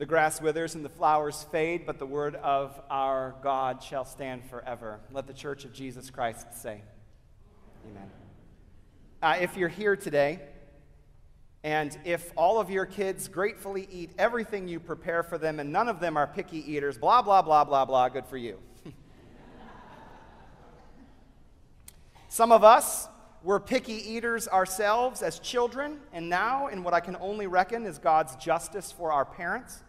The grass withers and the flowers fade, but the word of our God shall stand forever. Let the church of Jesus Christ say, Amen. Uh, if you're here today, and if all of your kids gratefully eat everything you prepare for them and none of them are picky eaters, blah, blah, blah, blah, blah, good for you. Some of us were picky eaters ourselves as children, and now, in what I can only reckon is God's justice for our parents,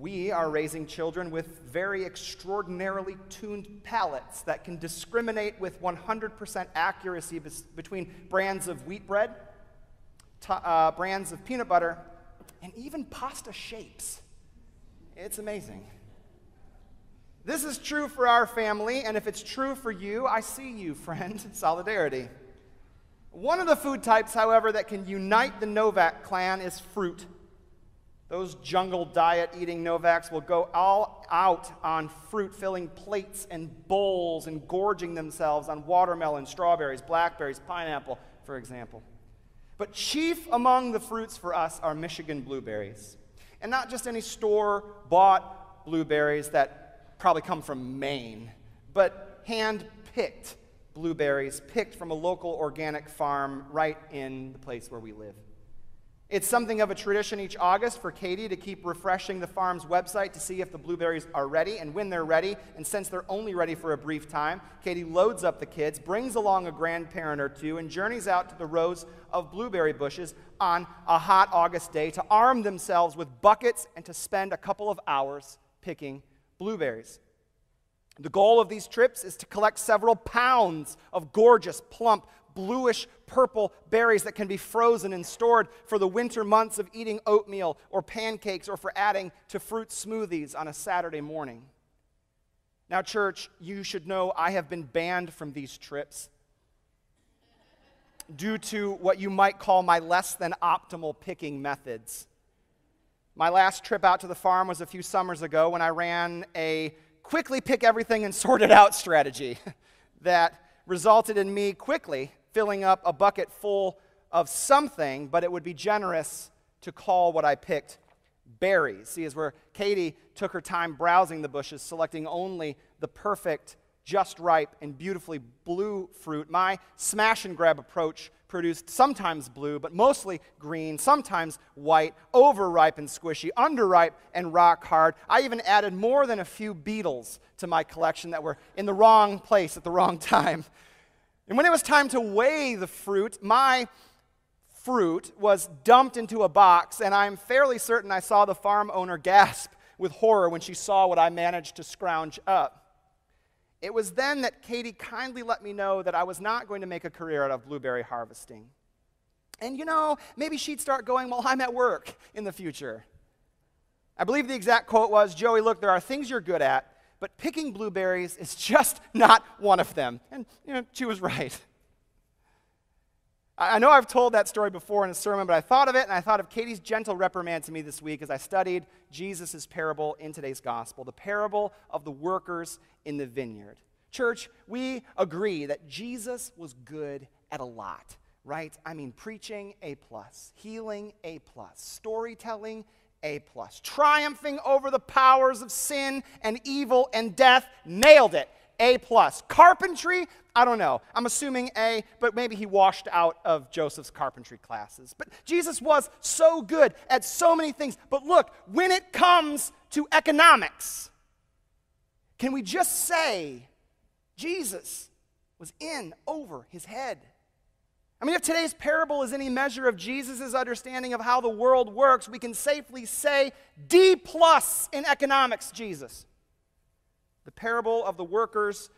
we are raising children with very extraordinarily tuned palates that can discriminate with 100% accuracy between brands of wheat bread, uh, brands of peanut butter, and even pasta shapes. It's amazing. This is true for our family, and if it's true for you, I see you, friend. Solidarity. One of the food types, however, that can unite the Novak clan is fruit. Those jungle diet eating Novaks will go all out on fruit, filling plates and bowls and gorging themselves on watermelon, strawberries, blackberries, pineapple, for example. But chief among the fruits for us are Michigan blueberries. And not just any store bought blueberries that probably come from Maine, but hand picked blueberries picked from a local organic farm right in the place where we live. It's something of a tradition each August for Katie to keep refreshing the farm's website to see if the blueberries are ready. And when they're ready, and since they're only ready for a brief time, Katie loads up the kids, brings along a grandparent or two, and journeys out to the rows of blueberry bushes on a hot August day to arm themselves with buckets and to spend a couple of hours picking blueberries. The goal of these trips is to collect several pounds of gorgeous, plump, bluish purple berries that can be frozen and stored for the winter months of eating oatmeal or pancakes or for adding to fruit smoothies on a Saturday morning. Now, church, you should know I have been banned from these trips due to what you might call my less than optimal picking methods. My last trip out to the farm was a few summers ago when I ran a quickly pick everything and sort it out strategy that resulted in me quickly filling up a bucket full of something, but it would be generous to call what I picked berries. See, as where Katie took her time browsing the bushes, selecting only the perfect, just ripe, and beautifully blue fruit, my smash and grab approach produced sometimes blue, but mostly green, sometimes white, overripe and squishy, underripe and rock hard. I even added more than a few beetles to my collection that were in the wrong place at the wrong time. And when it was time to weigh the fruit, my fruit was dumped into a box, and I'm fairly certain I saw the farm owner gasp with horror when she saw what I managed to scrounge up. It was then that Katie kindly let me know that I was not going to make a career out of blueberry harvesting. And you know, maybe she'd start going while I'm at work in the future. I believe the exact quote was Joey, look, there are things you're good at, but picking blueberries is just not one of them. And, you know, she was right. I know I've told that story before in a sermon, but I thought of it and I thought of Katie's gentle reprimand to me this week as I studied Jesus' parable in today's gospel, the parable of the workers in the vineyard. Church, we agree that Jesus was good at a lot, right? I mean, preaching, A plus, healing, A plus, storytelling, a plus. Triumphing over the powers of sin and evil and death, nailed it. A plus. Carpentry, I don't know. I'm assuming A, but maybe he washed out of Joseph's carpentry classes. But Jesus was so good at so many things. But look, when it comes to economics, can we just say Jesus was in over his head? I mean, if today's parable is any measure of Jesus' understanding of how the world works, we can safely say D plus in economics, Jesus. The parable of the workers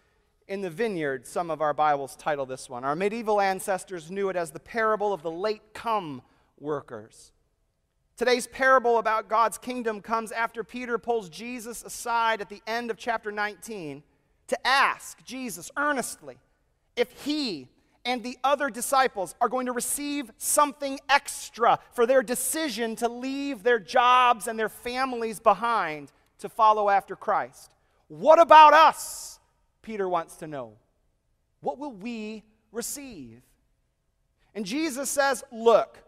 in the vineyard, some of our Bibles title this one. Our medieval ancestors knew it as the parable of the late come workers. Today's parable about God's kingdom comes after Peter pulls Jesus aside at the end of chapter 19 to ask Jesus earnestly if he and the other disciples are going to receive something extra for their decision to leave their jobs and their families behind to follow after Christ. What about us? Peter wants to know. What will we receive? And Jesus says, Look,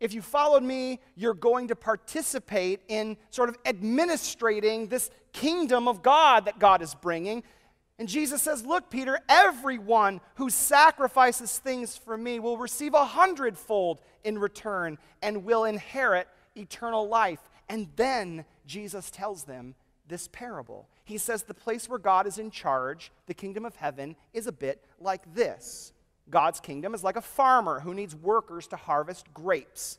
if you followed me, you're going to participate in sort of administrating this kingdom of God that God is bringing. And Jesus says, Look, Peter, everyone who sacrifices things for me will receive a hundredfold in return and will inherit eternal life. And then Jesus tells them this parable. He says, The place where God is in charge, the kingdom of heaven, is a bit like this God's kingdom is like a farmer who needs workers to harvest grapes.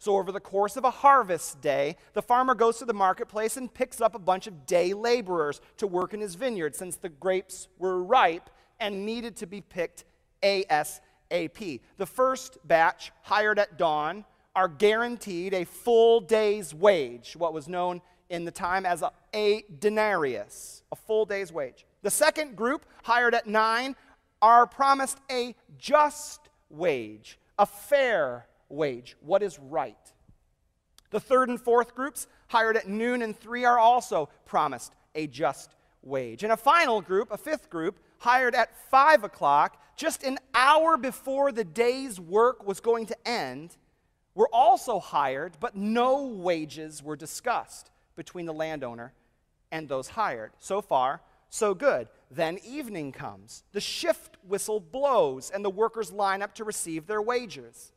So, over the course of a harvest day, the farmer goes to the marketplace and picks up a bunch of day laborers to work in his vineyard since the grapes were ripe and needed to be picked ASAP. The first batch, hired at dawn, are guaranteed a full day's wage, what was known in the time as a, a denarius, a full day's wage. The second group, hired at nine, are promised a just wage, a fair wage, what is right. The third and fourth groups, hired at noon and three, are also promised a just wage. And a final group, a fifth group, hired at five o'clock, just an hour before the day's work was going to end, were also hired, but no wages were discussed between the landowner and those hired. So far, so good. Then evening comes. The shift whistle blows, and the workers line up to receive their wages.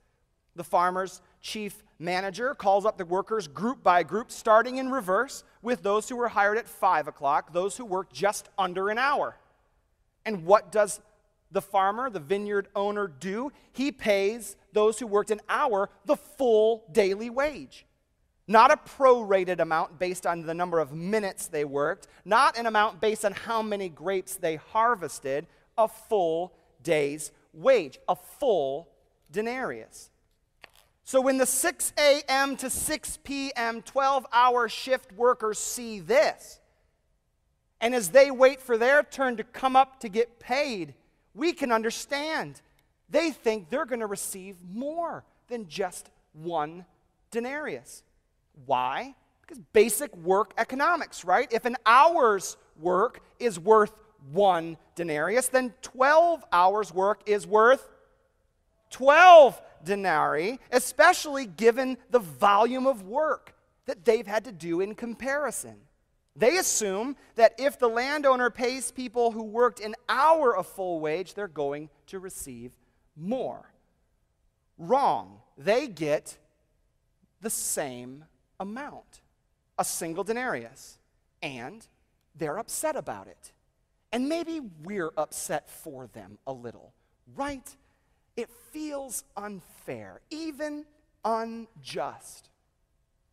The farmer's chief manager calls up the workers group by group, starting in reverse with those who were hired at 5 o'clock, those who worked just under an hour. And what does the farmer, the vineyard owner, do? He pays those who worked an hour the full daily wage. Not a prorated amount based on the number of minutes they worked, not an amount based on how many grapes they harvested, a full day's wage, a full denarius. So when the 6 a.m. to 6 p.m. 12 hour shift workers see this, and as they wait for their turn to come up to get paid, we can understand. They think they're going to receive more than just one denarius. Why? Because basic work economics, right? If an hour's work is worth one denarius, then 12 hours' work is worth 12 denarii, especially given the volume of work that they've had to do in comparison. They assume that if the landowner pays people who worked an hour of full wage, they're going to receive more. Wrong. They get the same amount, a single denarius, and they're upset about it. And maybe we're upset for them a little, right? It feels unfair, even unjust.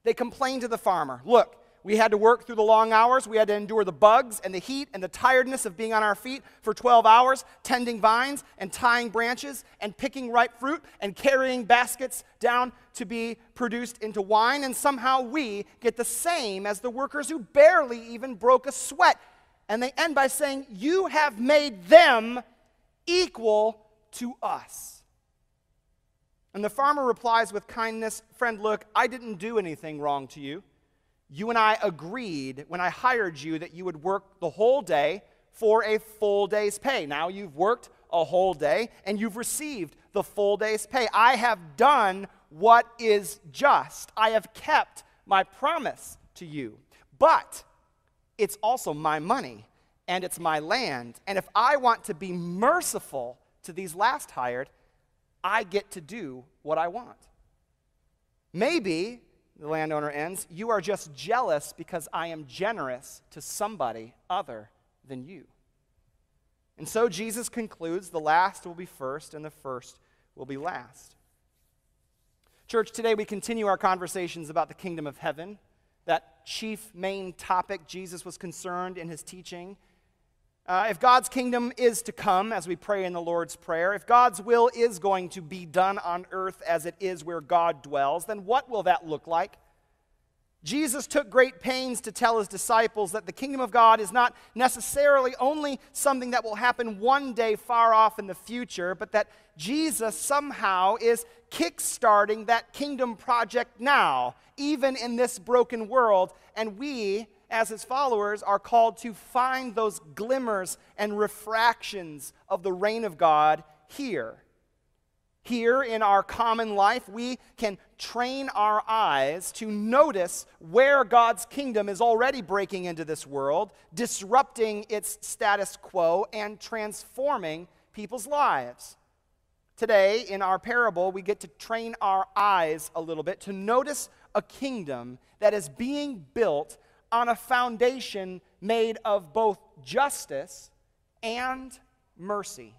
They complain to the farmer Look, we had to work through the long hours. We had to endure the bugs and the heat and the tiredness of being on our feet for 12 hours, tending vines and tying branches and picking ripe fruit and carrying baskets down to be produced into wine. And somehow we get the same as the workers who barely even broke a sweat. And they end by saying, You have made them equal to us. And the farmer replies with kindness Friend, look, I didn't do anything wrong to you. You and I agreed when I hired you that you would work the whole day for a full day's pay. Now you've worked a whole day and you've received the full day's pay. I have done what is just. I have kept my promise to you. But it's also my money and it's my land. And if I want to be merciful to these last hired, I get to do what I want. Maybe, the landowner ends, you are just jealous because I am generous to somebody other than you. And so Jesus concludes the last will be first and the first will be last. Church, today we continue our conversations about the kingdom of heaven, that chief main topic Jesus was concerned in his teaching uh, if God's kingdom is to come, as we pray in the Lord's Prayer, if God's will is going to be done on earth as it is where God dwells, then what will that look like? Jesus took great pains to tell his disciples that the kingdom of God is not necessarily only something that will happen one day far off in the future, but that Jesus somehow is kickstarting that kingdom project now, even in this broken world, and we as his followers, are called to find those glimmers and refractions of the reign of God here. here in our common life, we can train our eyes to notice where God's kingdom is already breaking into this world, disrupting its status quo, and transforming people's lives. Today, in our parable, we get to train our eyes a little bit to notice a kingdom that is being built on a foundation made of both justice and mercy.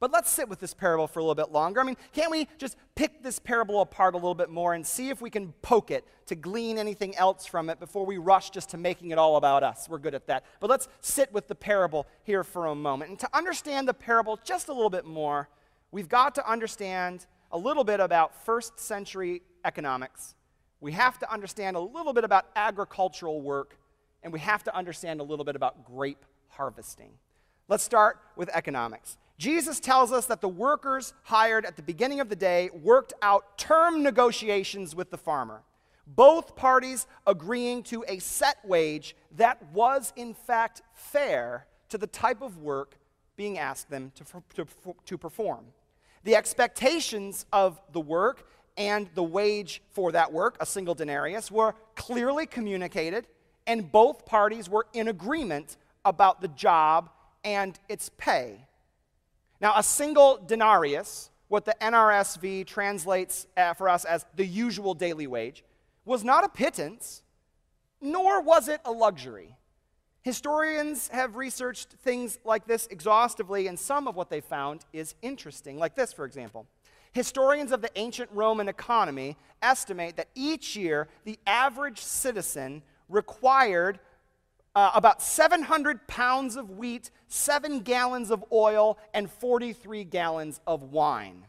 But let's sit with this parable for a little bit longer. I mean, can't we just pick this parable apart a little bit more and see if we can poke it to glean anything else from it before we rush just to making it all about us? We're good at that. But let's sit with the parable here for a moment. And to understand the parable just a little bit more, we've got to understand a little bit about first century economics. We have to understand a little bit about agricultural work, and we have to understand a little bit about grape harvesting. Let's start with economics. Jesus tells us that the workers hired at the beginning of the day worked out term negotiations with the farmer, both parties agreeing to a set wage that was, in fact, fair to the type of work being asked them to, to, to perform. The expectations of the work and the wage for that work, a single denarius, were clearly communicated, and both parties were in agreement about the job and its pay. Now, a single denarius, what the NRSV translates uh, for us as the usual daily wage, was not a pittance, nor was it a luxury. Historians have researched things like this exhaustively, and some of what they found is interesting. Like this, for example. Historians of the ancient Roman economy estimate that each year the average citizen required uh, about 700 pounds of wheat, 7 gallons of oil, and 43 gallons of wine.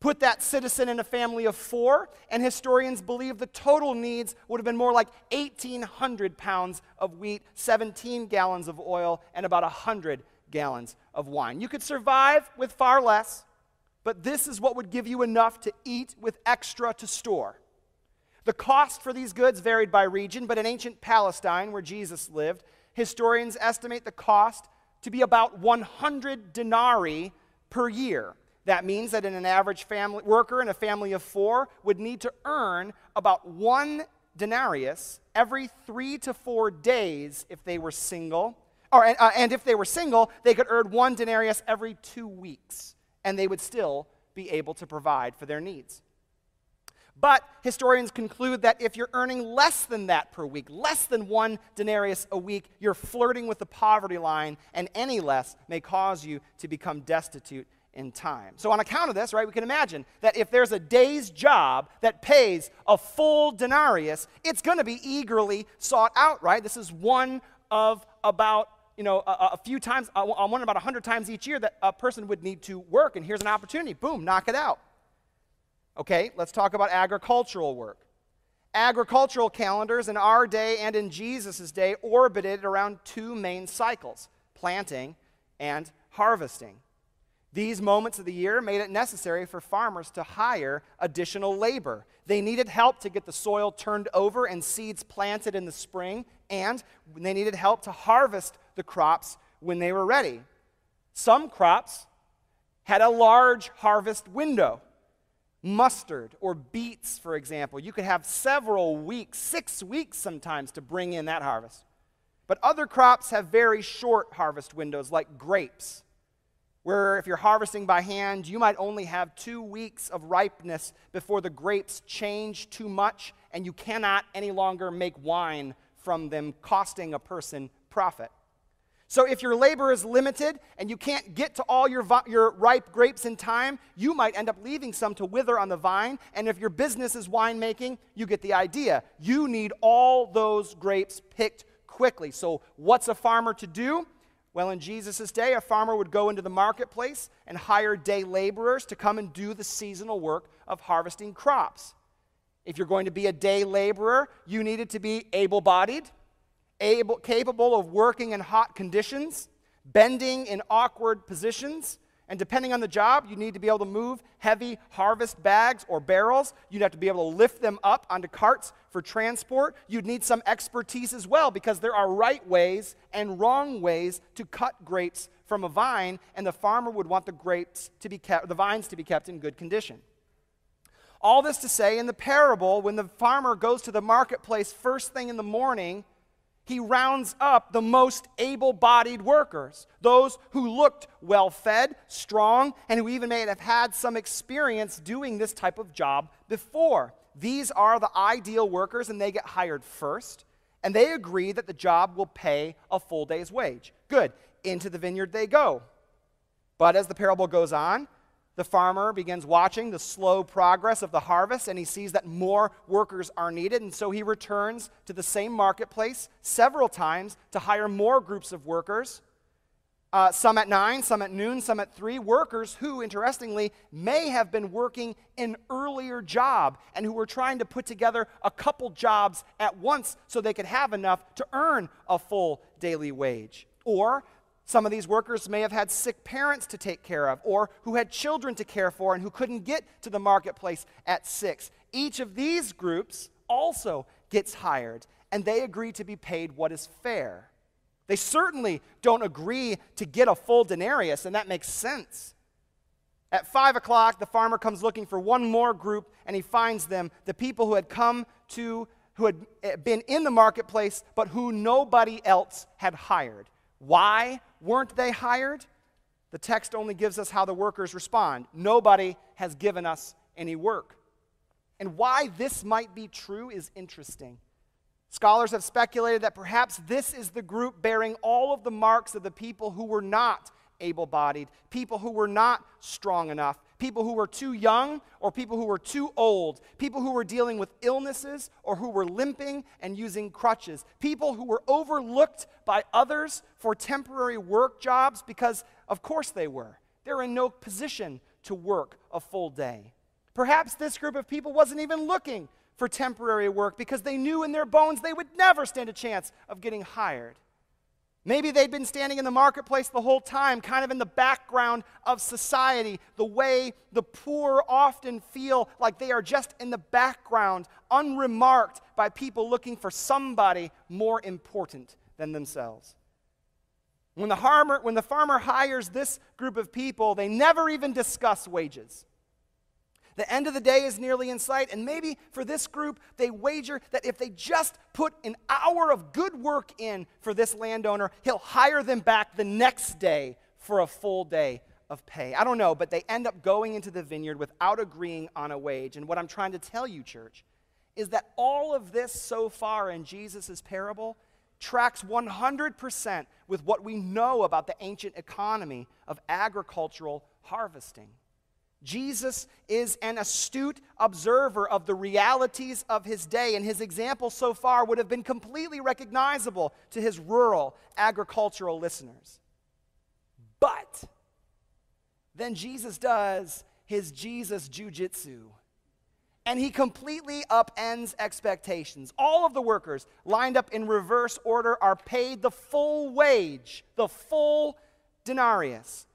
Put that citizen in a family of four, and historians believe the total needs would have been more like 1,800 pounds of wheat, 17 gallons of oil, and about 100 gallons of wine. You could survive with far less, but this is what would give you enough to eat with extra to store. The cost for these goods varied by region, but in ancient Palestine, where Jesus lived, historians estimate the cost to be about 100 denarii per year. That means that an average family worker in a family of four would need to earn about one denarius every three to four days if they were single. Or, uh, and if they were single, they could earn one denarius every two weeks, and they would still be able to provide for their needs. But historians conclude that if you're earning less than that per week, less than one denarius a week, you're flirting with the poverty line, and any less may cause you to become destitute in time. So, on account of this, right, we can imagine that if there's a day's job that pays a full denarius, it's going to be eagerly sought out, right? This is one of about you know, a, a few times, uh, one about 100 times each year that a person would need to work, and here's an opportunity. Boom, knock it out. Okay, let's talk about agricultural work. Agricultural calendars in our day and in Jesus' day orbited around two main cycles planting and harvesting. These moments of the year made it necessary for farmers to hire additional labor. They needed help to get the soil turned over and seeds planted in the spring, and they needed help to harvest the crops when they were ready. Some crops had a large harvest window mustard or beets, for example. You could have several weeks, six weeks sometimes, to bring in that harvest. But other crops have very short harvest windows, like grapes, where if you're harvesting by hand, you might only have two weeks of ripeness before the grapes change too much and you cannot any longer make wine from them, costing a person profit. So, if your labor is limited and you can't get to all your, your ripe grapes in time, you might end up leaving some to wither on the vine. And if your business is winemaking, you get the idea. You need all those grapes picked quickly. So, what's a farmer to do? Well, in Jesus' day, a farmer would go into the marketplace and hire day laborers to come and do the seasonal work of harvesting crops. If you're going to be a day laborer, you needed to be able bodied able, capable of working in hot conditions, bending in awkward positions, And depending on the job, you need to be able to move heavy harvest bags or barrels. You'd have to be able to lift them up onto carts for transport. You'd need some expertise as well because there are right ways and wrong ways to cut grapes from a vine, and the farmer would want the grapes to be kept, the vines to be kept in good condition. All this to say, in the parable, when the farmer goes to the marketplace first thing in the morning, he rounds up the most able bodied workers, those who looked well fed, strong, and who even may have had some experience doing this type of job before. These are the ideal workers, and they get hired first, and they agree that the job will pay a full day's wage. Good. Into the vineyard they go. But as the parable goes on, the farmer begins watching the slow progress of the harvest and he sees that more workers are needed. And so he returns to the same marketplace several times to hire more groups of workers. Uh, some at nine, some at noon, some at three. Workers who, interestingly, may have been working an earlier job and who were trying to put together a couple jobs at once so they could have enough to earn a full daily wage. Or some of these workers may have had sick parents to take care of, or who had children to care for and who couldn't get to the marketplace at six. Each of these groups also gets hired, and they agree to be paid what is fair. They certainly don't agree to get a full denarius, and that makes sense. At five o'clock, the farmer comes looking for one more group, and he finds them the people who had come to, who had been in the marketplace, but who nobody else had hired. Why weren't they hired? The text only gives us how the workers respond. Nobody has given us any work. And why this might be true is interesting. Scholars have speculated that perhaps this is the group bearing all of the marks of the people who were not able bodied, people who were not strong enough, people who were too young or people who were too old, people who were dealing with illnesses or who were limping and using crutches, people who were overlooked by others for temporary work jobs because, of course, they were. They're in no position to work a full day. Perhaps this group of people wasn't even looking for temporary work because they knew in their bones they would never stand a chance of getting hired. Maybe they'd been standing in the marketplace the whole time, kind of in the background of society, the way the poor often feel like they are just in the background, unremarked by people looking for somebody more important than themselves. When the, when the farmer hires this group of people, they never even discuss wages. The end of the day is nearly in sight, and maybe for this group, they wager that if they just put an hour of good work in for this landowner, he'll hire them back the next day for a full day of pay. I don't know, but they end up going into the vineyard without agreeing on a wage. And what I'm trying to tell you, church, is that all of this so far in Jesus' parable tracks 100% with what we know about the ancient economy of agricultural harvesting. Jesus is an astute observer of the realities of his day, and his example so far would have been completely recognizable to his rural agricultural listeners. But then Jesus does his Jesus jujitsu, and he completely upends expectations. All of the workers lined up in reverse order are paid the full wage, the full denarius.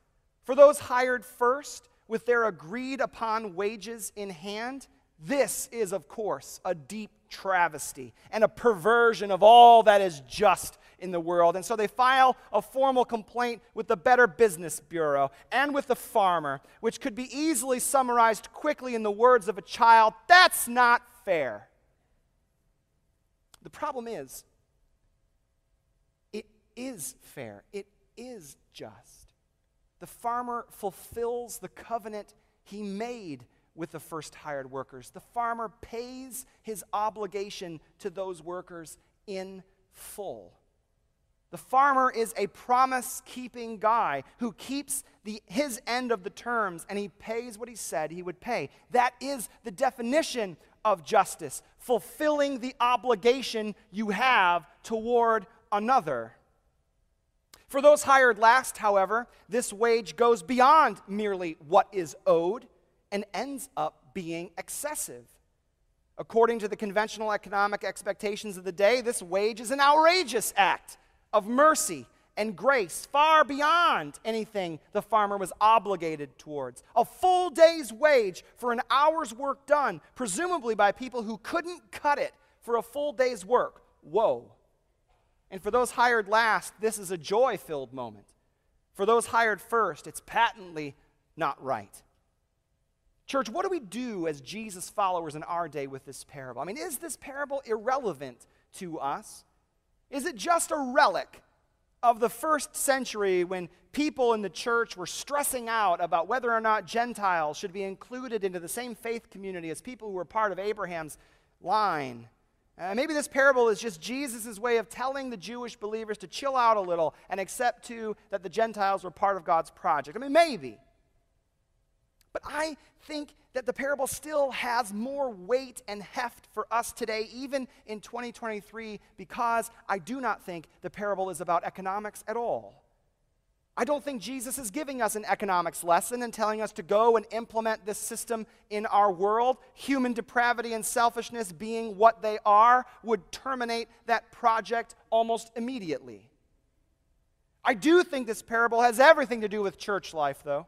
For those hired first, with their agreed upon wages in hand, this is, of course, a deep travesty and a perversion of all that is just in the world. And so they file a formal complaint with the Better Business Bureau and with the farmer, which could be easily summarized quickly in the words of a child that's not fair. The problem is, it is fair, it is just the farmer fulfills the covenant he made with the first hired workers. The farmer pays his obligation to those workers in full. The farmer is a promise keeping guy who keeps the, his end of the terms and he pays what he said he would pay. That is the definition of justice, fulfilling the obligation you have toward another. For those hired last, however, this wage goes beyond merely what is owed and ends up being excessive. According to the conventional economic expectations of the day, this wage is an outrageous act of mercy and grace far beyond anything the farmer was obligated towards. A full day's wage for an hour's work done, presumably by people who couldn't cut it for a full day's work. Whoa. And for those hired last, this is a joy filled moment. For those hired first, it's patently not right. Church, what do we do as Jesus followers in our day with this parable? I mean, is this parable irrelevant to us? Is it just a relic of the first century when people in the church were stressing out about whether or not Gentiles should be included into the same faith community as people who were part of Abraham's line? Uh, maybe this parable is just Jesus' way of telling the Jewish believers to chill out a little and accept, too, that the Gentiles were part of God's project. I mean, maybe. But I think that the parable still has more weight and heft for us today, even in 2023, because I do not think the parable is about economics at all. I don't think Jesus is giving us an economics lesson and telling us to go and implement this system in our world. Human depravity and selfishness being what they are would terminate that project almost immediately. I do think this parable has everything to do with church life, though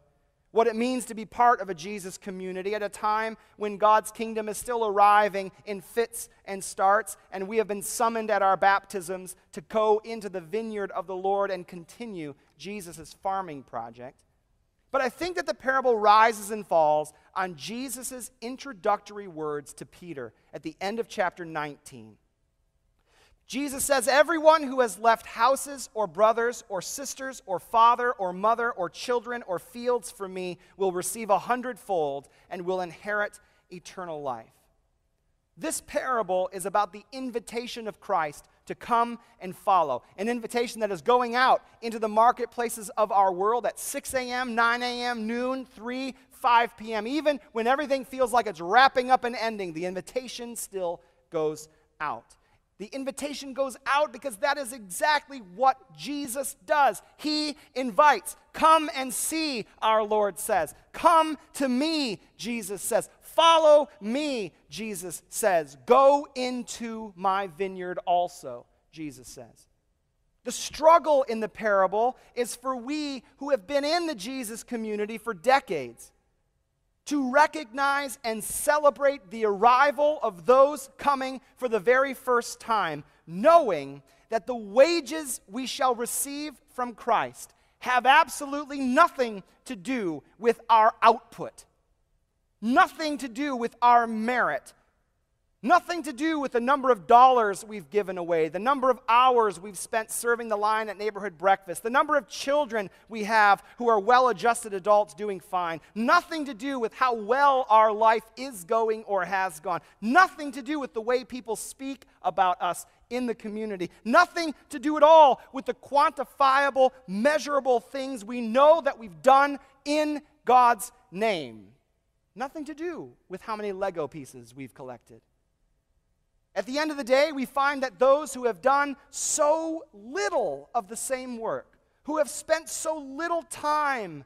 what it means to be part of a Jesus community at a time when God's kingdom is still arriving in fits and starts, and we have been summoned at our baptisms to go into the vineyard of the Lord and continue Jesus' farming project. But I think that the parable rises and falls on Jesus' introductory words to Peter at the end of chapter 19. Jesus says, Everyone who has left houses or brothers or sisters or father or mother or children or fields for me will receive a hundredfold and will inherit eternal life. This parable is about the invitation of Christ to come and follow. An invitation that is going out into the marketplaces of our world at 6 a.m., 9 a.m., noon, 3, 5 p.m. Even when everything feels like it's wrapping up and ending, the invitation still goes out. The invitation goes out because that is exactly what Jesus does. He invites. Come and see, our Lord says. Come to me, Jesus says. Follow me, Jesus says. Go into my vineyard also, Jesus says. The struggle in the parable is for we who have been in the Jesus community for decades to recognize and celebrate the arrival of those coming for the very first time, knowing that the wages we shall receive from Christ have absolutely nothing to do with our output, nothing to do with our merit, Nothing to do with the number of dollars we've given away, the number of hours we've spent serving the line at neighborhood breakfast, the number of children we have who are well adjusted adults doing fine. Nothing to do with how well our life is going or has gone. Nothing to do with the way people speak about us in the community. Nothing to do at all with the quantifiable, measurable things we know that we've done in God's name. Nothing to do with how many Lego pieces we've collected. At the end of the day, we find that those who have done so little of the same work, who have spent so little time,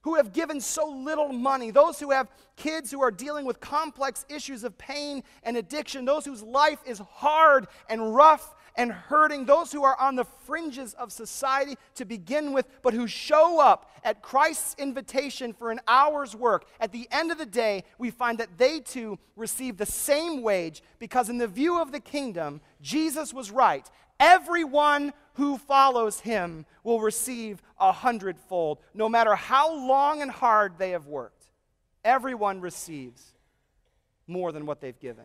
who have given so little money, those who have kids who are dealing with complex issues of pain and addiction, those whose life is hard and rough and hurting, those who are on the fringes of society to begin with, but who show up at Christ's invitation for an hour's work, at the end of the day, we find that they too receive the same wage because, in the view of the kingdom, Jesus was right. Everyone who follows him will receive a hundredfold, no matter how long and hard they have worked. Everyone receives more than what they've given.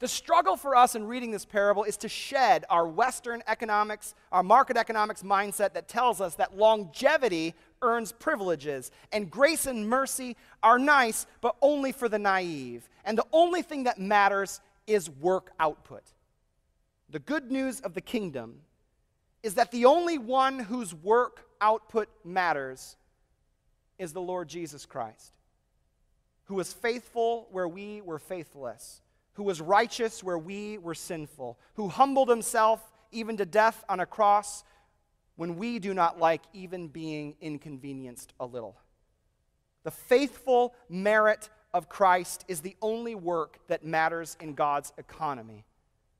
The struggle for us in reading this parable is to shed our Western economics, our market economics mindset that tells us that longevity earns privileges and grace and mercy are nice, but only for the naive. And the only thing that matters is work output. The good news of the kingdom is that the only one whose work output matters is the Lord Jesus Christ, who was faithful where we were faithless who was righteous where we were sinful, who humbled himself even to death on a cross when we do not like even being inconvenienced a little. The faithful merit of Christ is the only work that matters in God's economy.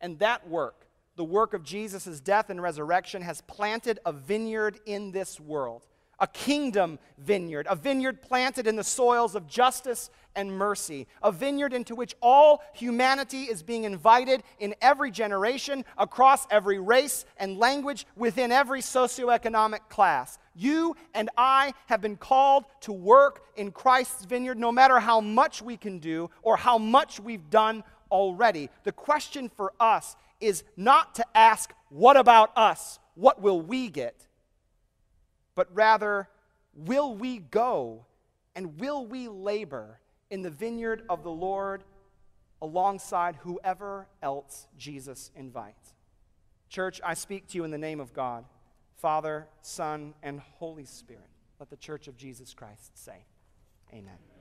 And that work, the work of Jesus' death and resurrection has planted a vineyard in this world, a kingdom vineyard, a vineyard planted in the soils of justice and mercy, a vineyard into which all humanity is being invited in every generation, across every race and language, within every socioeconomic class. You and I have been called to work in Christ's vineyard no matter how much we can do or how much we've done already. The question for us is not to ask, What about us? What will we get? But rather, will we go and will we labor in the vineyard of the Lord alongside whoever else Jesus invites? Church, I speak to you in the name of God, Father, Son, and Holy Spirit. Let the church of Jesus Christ say, Amen.